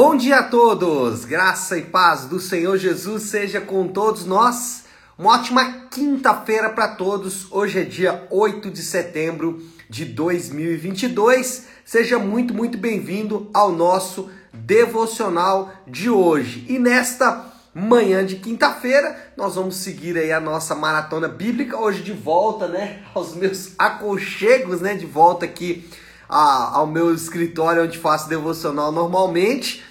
Bom dia a todos! Graça e paz do Senhor Jesus seja com todos nós. Uma ótima quinta-feira para todos. Hoje é dia 8 de setembro de 2022. Seja muito, muito bem-vindo ao nosso devocional de hoje. E nesta manhã de quinta-feira, nós vamos seguir aí a nossa maratona bíblica. Hoje de volta, né, aos meus aconchegos, né, de volta aqui a, ao meu escritório onde faço devocional normalmente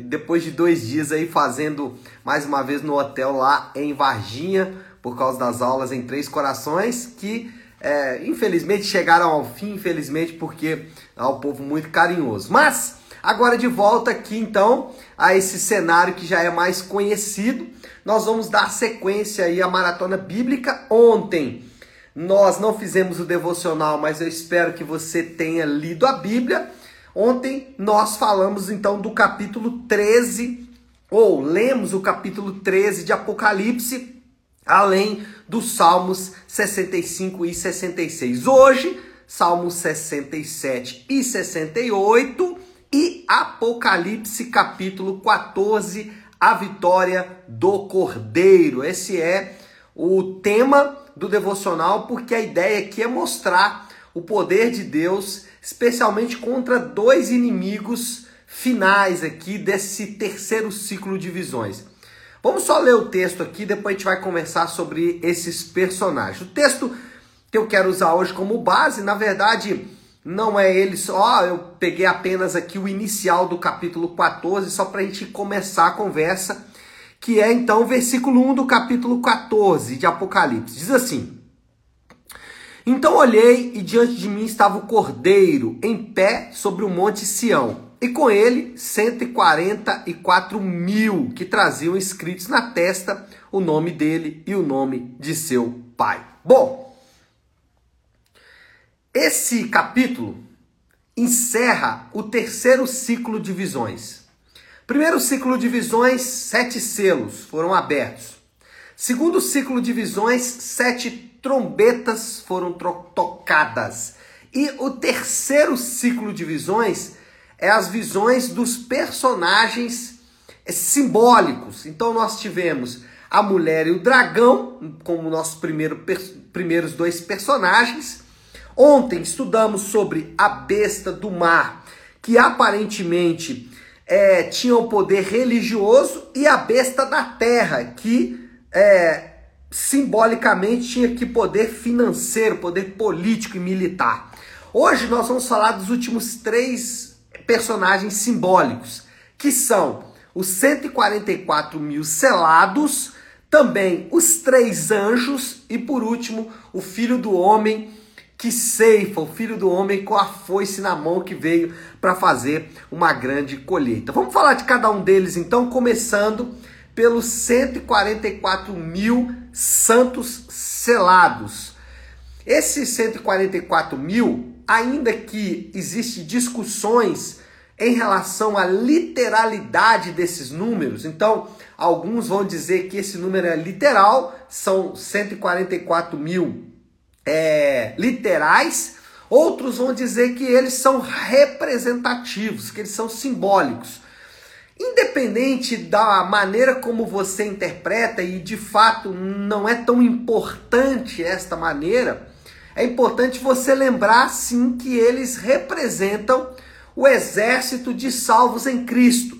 depois de dois dias aí fazendo mais uma vez no hotel lá em Varginha, por causa das aulas em Três Corações, que é, infelizmente chegaram ao fim, infelizmente, porque é um povo muito carinhoso. Mas agora de volta aqui então a esse cenário que já é mais conhecido, nós vamos dar sequência aí à maratona bíblica. Ontem nós não fizemos o devocional, mas eu espero que você tenha lido a Bíblia. Ontem nós falamos então do capítulo 13, ou lemos o capítulo 13 de Apocalipse, além dos Salmos 65 e 66. Hoje, Salmos 67 e 68 e Apocalipse capítulo 14, a vitória do Cordeiro. Esse é o tema do devocional, porque a ideia aqui é mostrar o poder de Deus especialmente contra dois inimigos finais aqui desse terceiro ciclo de visões. Vamos só ler o texto aqui, depois a gente vai conversar sobre esses personagens. O texto que eu quero usar hoje como base, na verdade, não é ele só, eu peguei apenas aqui o inicial do capítulo 14, só para a gente começar a conversa, que é então o versículo 1 do capítulo 14 de Apocalipse. Diz assim: então olhei e diante de mim estava o cordeiro em pé sobre o monte Sião, e com ele 144 mil que traziam escritos na testa o nome dele e o nome de seu pai. Bom, esse capítulo encerra o terceiro ciclo de visões. Primeiro ciclo de visões, sete selos foram abertos. Segundo ciclo de visões, sete trombetas foram tocadas. E o terceiro ciclo de visões é as visões dos personagens simbólicos. Então nós tivemos a mulher e o dragão como nossos primeiro, primeiros dois personagens. Ontem estudamos sobre a besta do mar, que aparentemente é, tinha o um poder religioso, e a besta da terra, que é, simbolicamente tinha que poder financeiro, poder político e militar. Hoje nós vamos falar dos últimos três personagens simbólicos, que são os 144 mil selados, também os três anjos e por último o filho do homem que ceifa, o filho do homem com a foice na mão que veio para fazer uma grande colheita. Vamos falar de cada um deles então, começando pelos 144 mil santos selados. Esses 144 mil, ainda que existe discussões em relação à literalidade desses números, então alguns vão dizer que esse número é literal, são 144 mil é, literais, outros vão dizer que eles são representativos, que eles são simbólicos. Independente da maneira como você interpreta, e de fato não é tão importante esta maneira, é importante você lembrar sim que eles representam o exército de salvos em Cristo.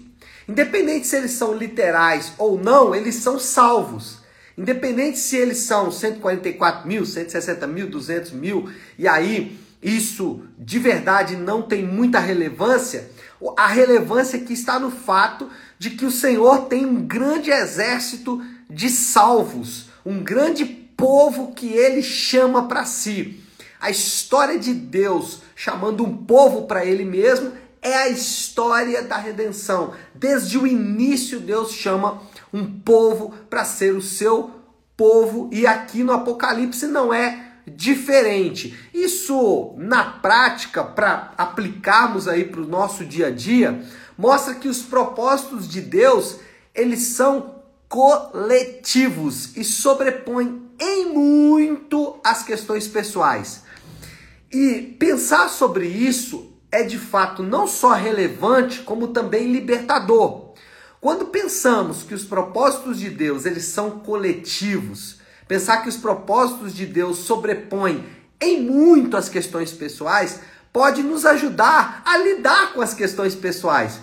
Independente se eles são literais ou não, eles são salvos. Independente se eles são 144 mil, 160 mil, 200 mil, e aí isso de verdade não tem muita relevância a relevância que está no fato de que o Senhor tem um grande exército de salvos, um grande povo que ele chama para si. A história de Deus chamando um povo para ele mesmo é a história da redenção. Desde o início, Deus chama um povo para ser o seu povo, e aqui no Apocalipse não é diferente. Isso, na prática, para aplicarmos aí para o nosso dia a dia, mostra que os propósitos de Deus, eles são coletivos e sobrepõem em muito as questões pessoais. E pensar sobre isso é de fato não só relevante, como também libertador. Quando pensamos que os propósitos de Deus, eles são coletivos, pensar que os propósitos de Deus sobrepõem em muito as questões pessoais, pode nos ajudar a lidar com as questões pessoais.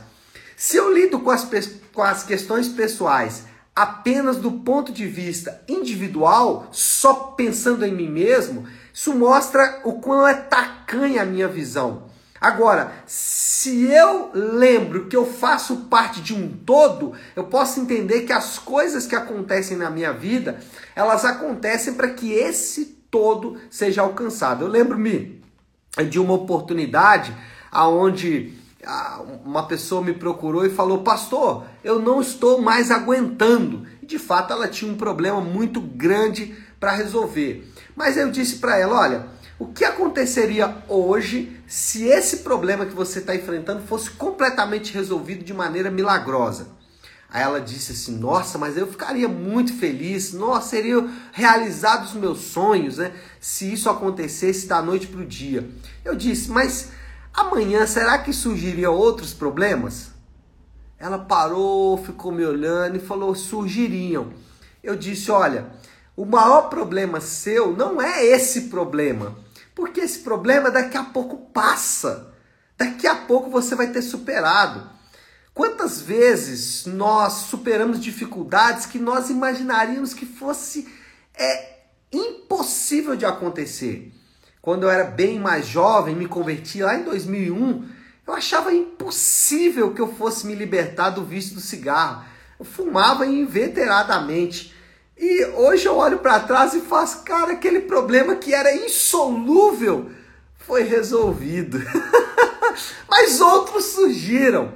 Se eu lido com as, com as questões pessoais apenas do ponto de vista individual, só pensando em mim mesmo, isso mostra o quão é tacanha a minha visão. Agora, se eu lembro que eu faço parte de um todo, eu posso entender que as coisas que acontecem na minha vida, elas acontecem para que esse todo seja alcançado. Eu lembro-me de uma oportunidade aonde ah, uma pessoa me procurou e falou: Pastor, eu não estou mais aguentando. E de fato ela tinha um problema muito grande para resolver. Mas eu disse para ela: Olha, o que aconteceria hoje se esse problema que você está enfrentando fosse completamente resolvido de maneira milagrosa? Aí ela disse assim: Nossa, mas eu ficaria muito feliz. Nossa, seriam realizados os meus sonhos, né? Se isso acontecesse da noite para o dia. Eu disse: Mas Amanhã, será que surgiriam outros problemas? Ela parou, ficou me olhando e falou: surgiriam. Eu disse: olha, o maior problema seu não é esse problema, porque esse problema daqui a pouco passa. Daqui a pouco você vai ter superado. Quantas vezes nós superamos dificuldades que nós imaginaríamos que fosse é, impossível de acontecer? quando eu era bem mais jovem, me converti lá em 2001, eu achava impossível que eu fosse me libertar do vício do cigarro. Eu fumava inveteradamente. E hoje eu olho para trás e faço, cara, aquele problema que era insolúvel foi resolvido. Mas outros surgiram.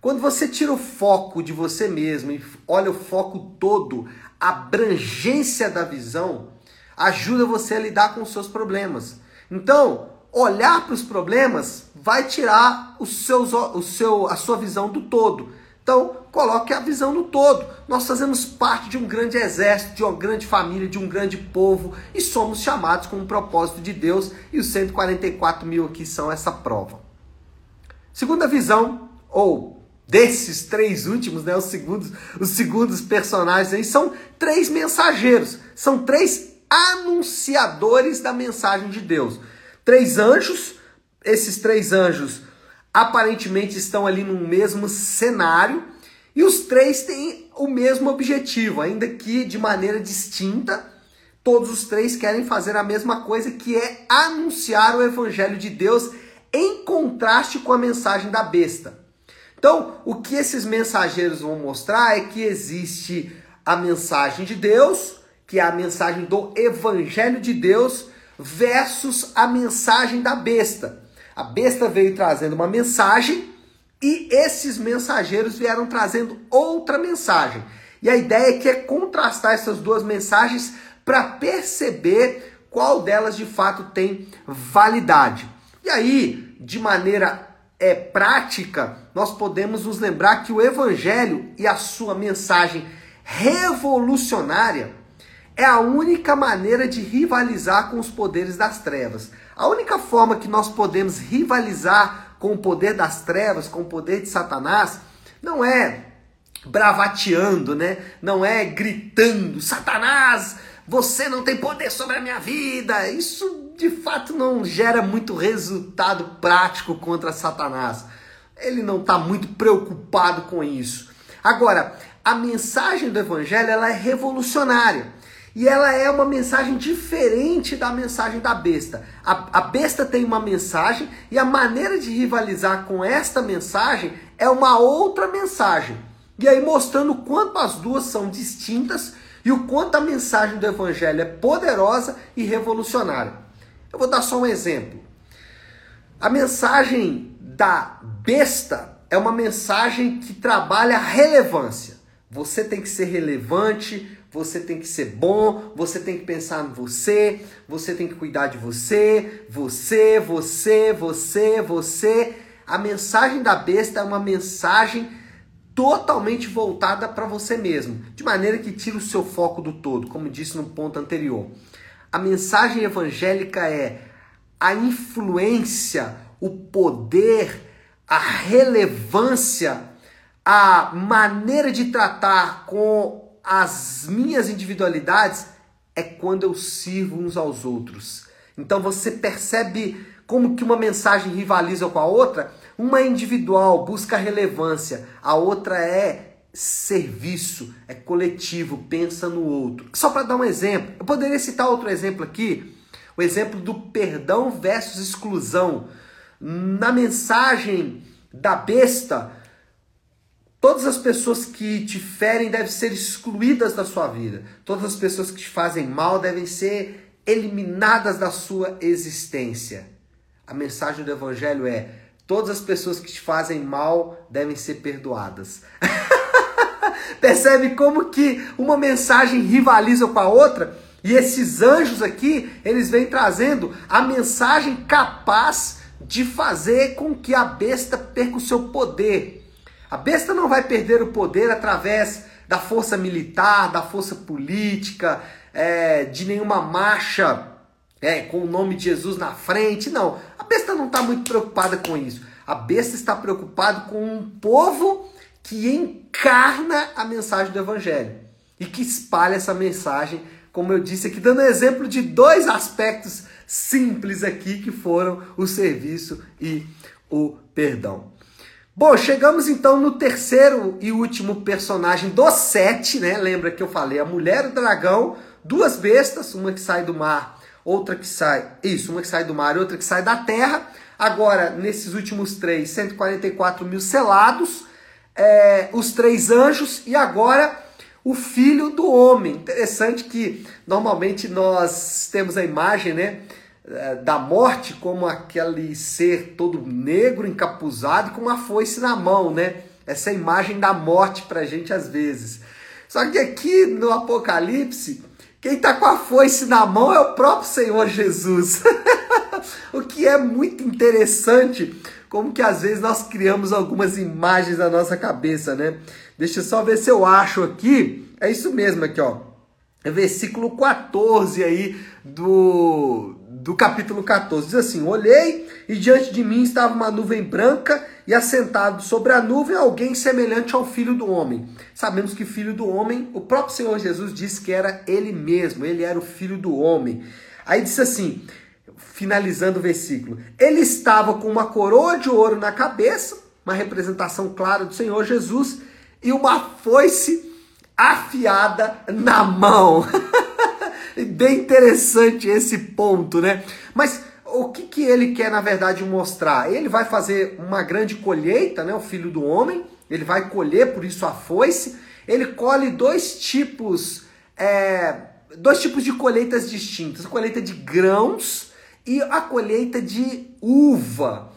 Quando você tira o foco de você mesmo e olha o foco todo, a abrangência da visão, ajuda você a lidar com os seus problemas. Então, olhar para os problemas vai tirar os seus, o seu, a sua visão do todo. Então, coloque a visão no todo. Nós fazemos parte de um grande exército, de uma grande família, de um grande povo e somos chamados com um propósito de Deus e os 144 mil aqui são essa prova. Segunda visão, ou desses três últimos, né, os segundos, os segundos personagens aí, são três mensageiros, são três anunciadores da mensagem de Deus. Três anjos, esses três anjos aparentemente estão ali no mesmo cenário e os três têm o mesmo objetivo, ainda que de maneira distinta. Todos os três querem fazer a mesma coisa, que é anunciar o evangelho de Deus em contraste com a mensagem da besta. Então, o que esses mensageiros vão mostrar é que existe a mensagem de Deus, que é a mensagem do Evangelho de Deus, versus a mensagem da besta. A besta veio trazendo uma mensagem e esses mensageiros vieram trazendo outra mensagem. E a ideia é que é contrastar essas duas mensagens para perceber qual delas de fato tem validade. E aí, de maneira é, prática, nós podemos nos lembrar que o Evangelho e a sua mensagem revolucionária é a única maneira de rivalizar com os poderes das trevas. A única forma que nós podemos rivalizar com o poder das trevas, com o poder de Satanás, não é bravateando, né? Não é gritando, Satanás, você não tem poder sobre a minha vida. Isso de fato não gera muito resultado prático contra Satanás. Ele não está muito preocupado com isso. Agora, a mensagem do evangelho ela é revolucionária. E ela é uma mensagem diferente da mensagem da besta. A, a, besta tem uma mensagem e a maneira de rivalizar com esta mensagem é uma outra mensagem. E aí mostrando quanto as duas são distintas e o quanto a mensagem do evangelho é poderosa e revolucionária. Eu vou dar só um exemplo. A mensagem da besta é uma mensagem que trabalha relevância. Você tem que ser relevante, você tem que ser bom, você tem que pensar em você, você tem que cuidar de você, você, você, você, você. A mensagem da besta é uma mensagem totalmente voltada para você mesmo, de maneira que tira o seu foco do todo, como disse no ponto anterior. A mensagem evangélica é a influência o poder, a relevância, a maneira de tratar com as minhas individualidades é quando eu sirvo uns aos outros. Então você percebe como que uma mensagem rivaliza com a outra? Uma é individual, busca relevância, a outra é serviço, é coletivo, pensa no outro. Só para dar um exemplo, eu poderia citar outro exemplo aqui, o exemplo do perdão versus exclusão. Na mensagem da besta, todas as pessoas que te ferem devem ser excluídas da sua vida. Todas as pessoas que te fazem mal devem ser eliminadas da sua existência. A mensagem do evangelho é: todas as pessoas que te fazem mal devem ser perdoadas. Percebe como que uma mensagem rivaliza com a outra? E esses anjos aqui, eles vêm trazendo a mensagem capaz de fazer com que a besta perca o seu poder. A besta não vai perder o poder através da força militar, da força política, é, de nenhuma marcha é, com o nome de Jesus na frente. Não, a besta não está muito preocupada com isso. A besta está preocupada com um povo que encarna a mensagem do Evangelho e que espalha essa mensagem como eu disse aqui, dando exemplo de dois aspectos simples aqui que foram o serviço e o perdão. Bom, chegamos então no terceiro e último personagem do sete, né? Lembra que eu falei a mulher e o dragão, duas bestas, uma que sai do mar, outra que sai, isso, uma que sai do mar e outra que sai da terra. Agora, nesses últimos três, 144 mil selados, é, os três anjos e agora o filho do homem. Interessante que normalmente nós temos a imagem, né? Eh, da morte como aquele ser todo negro, encapuzado, com uma foice na mão, né? Essa é imagem da morte pra gente às vezes. Só que aqui no Apocalipse, quem tá com a foice na mão é o próprio Senhor Jesus. o que é muito interessante, como que às vezes nós criamos algumas imagens na nossa cabeça, né? Deixa eu só ver se eu acho aqui. É isso mesmo aqui, ó. É versículo 14 aí do, do capítulo 14. Diz assim: Olhei e diante de mim estava uma nuvem branca e assentado sobre a nuvem alguém semelhante ao filho do homem. Sabemos que filho do homem, o próprio Senhor Jesus disse que era ele mesmo, ele era o filho do homem. Aí disse assim: finalizando o versículo. Ele estava com uma coroa de ouro na cabeça, uma representação clara do Senhor Jesus, e uma foice afiada na mão. Bem interessante esse ponto, né? Mas o que, que ele quer, na verdade, mostrar? Ele vai fazer uma grande colheita, né? O filho do homem, ele vai colher, por isso a foice. Ele colhe dois tipos, é, dois tipos de colheitas distintas: a colheita de grãos e a colheita de uva.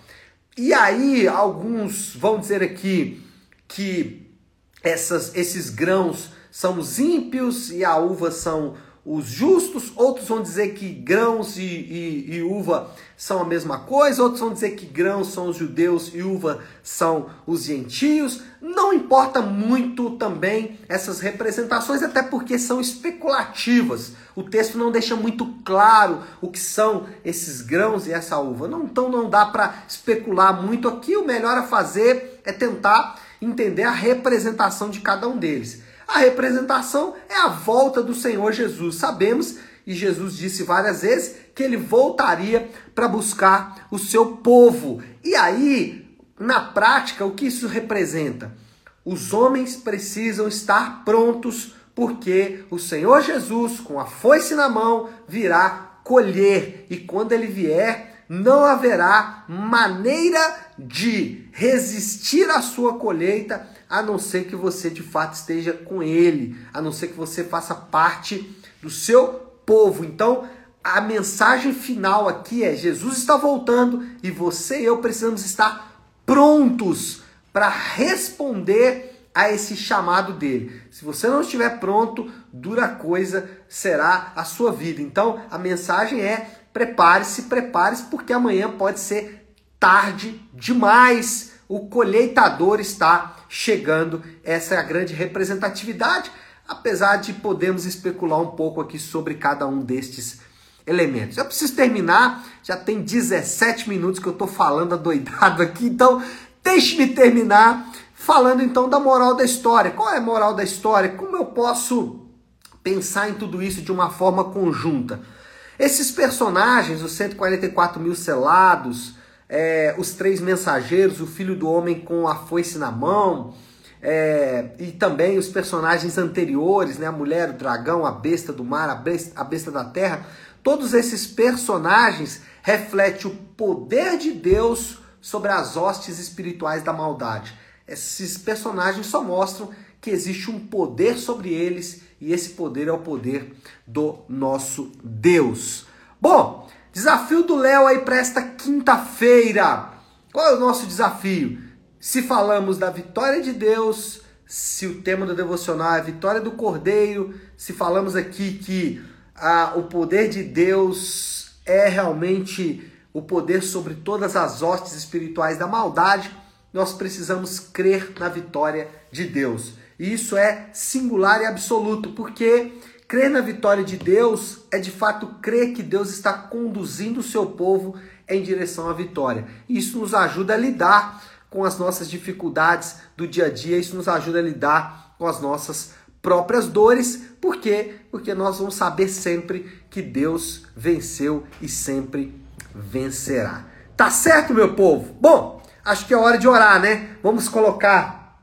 E aí, alguns vão dizer aqui que essas, esses grãos são os ímpios e a uva são os justos, outros vão dizer que grãos e, e, e, uva são a mesma coisa, outros vão dizer que grãos são os judeus e uva são os gentios. Não importa muito também essas representações, até porque são especulativas. O texto não deixa muito claro o que são esses grãos e essa uva. Não, então não dá para especular muito aqui. O melhor a fazer é tentar entender a representação de cada um deles. A representação é a volta do Senhor Jesus. Sabemos, e Jesus disse várias vezes, que ele voltaria para buscar o seu povo. E aí, na prática, o que isso representa? Os homens precisam estar prontos, porque o Senhor Jesus, com a foice na mão, virá colher. E quando ele vier, não haverá maneira de resistir à sua colheita a não ser que você de fato esteja com ele, a não ser que você faça parte do seu povo. Então, a mensagem final aqui é: Jesus está voltando e você e eu precisamos estar prontos para responder a esse chamado dele. Se você não estiver pronto, dura coisa será a sua vida. Então, a mensagem é: prepare-se, prepare-se, porque amanhã pode ser tarde demais. O colheitador está chegando. Essa é a grande representatividade, apesar de podemos especular um pouco aqui sobre cada um destes elementos. Eu preciso terminar, já tem 17 minutos que eu estou falando adoidado aqui, então deixe-me terminar falando então da moral da história. Qual é a moral da história? Como eu posso pensar em tudo isso de uma forma conjunta? Esses personagens, os 144 mil selados, é, os três mensageiros, o filho do homem com a foice na mão, é, e também os personagens anteriores, né, a mulher, o dragão, a besta do mar, a besta, a besta da terra, todos esses personagens refletem o poder de Deus sobre as hostes espirituais da maldade. Esses personagens só mostram que existe um poder sobre eles e esse poder é o poder do nosso Deus. Bom, desafio do Léo aí para esta quinta-feira. Qual é o nosso desafio? Se falamos da vitória de Deus, se o tema do devocional é a vitória do Cordeiro, se falamos aqui que ah, o poder de Deus é realmente o poder sobre todas as hostes espirituais da maldade, nós precisamos crer na vitória de Deus. E isso é singular e absoluto, porque crer na vitória de Deus é de fato crer que Deus está conduzindo o seu povo em direção à vitória. Isso nos ajuda a lidar com as nossas dificuldades do dia a dia, isso nos ajuda a lidar com as nossas próprias dores, por quê? Porque nós vamos saber sempre que Deus venceu e sempre vencerá. Tá certo, meu povo? Bom, acho que é hora de orar, né? Vamos colocar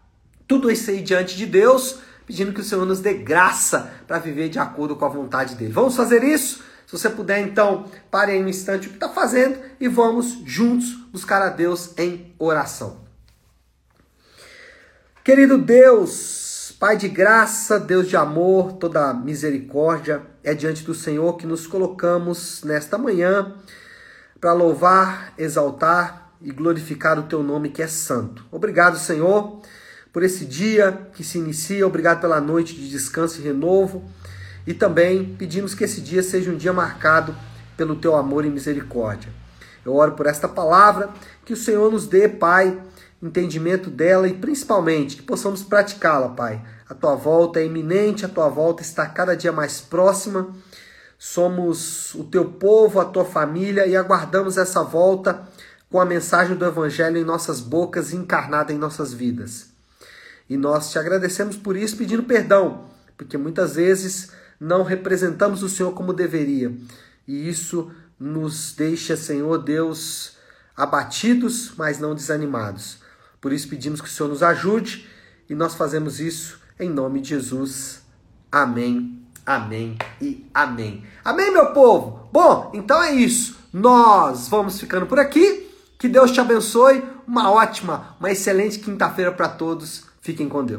tudo isso aí diante de Deus, pedindo que o Senhor nos dê graça para viver de acordo com a vontade dele. Vamos fazer isso? Se você puder, então, pare aí um instante o que está fazendo e vamos juntos buscar a Deus em oração. Querido Deus, Pai de graça, Deus de amor, toda misericórdia, é diante do Senhor que nos colocamos nesta manhã para louvar, exaltar e glorificar o teu nome que é santo. Obrigado, Senhor, por esse dia que se inicia, obrigado pela noite de descanso e renovo. E também pedimos que esse dia seja um dia marcado pelo teu amor e misericórdia. Eu oro por esta palavra, que o Senhor nos dê, Pai, entendimento dela e principalmente que possamos praticá-la, Pai. A tua volta é iminente, a tua volta está cada dia mais próxima. Somos o teu povo, a tua família e aguardamos essa volta com a mensagem do Evangelho em nossas bocas e encarnada em nossas vidas. E nós te agradecemos por isso, pedindo perdão, porque muitas vezes não representamos o Senhor como deveria. E isso nos deixa, Senhor Deus, abatidos, mas não desanimados. Por isso pedimos que o Senhor nos ajude e nós fazemos isso em nome de Jesus. Amém, amém e amém. Amém, meu povo? Bom, então é isso. Nós vamos ficando por aqui. Que Deus te abençoe. Uma ótima, uma excelente quinta-feira para todos. Fiquem com Deus.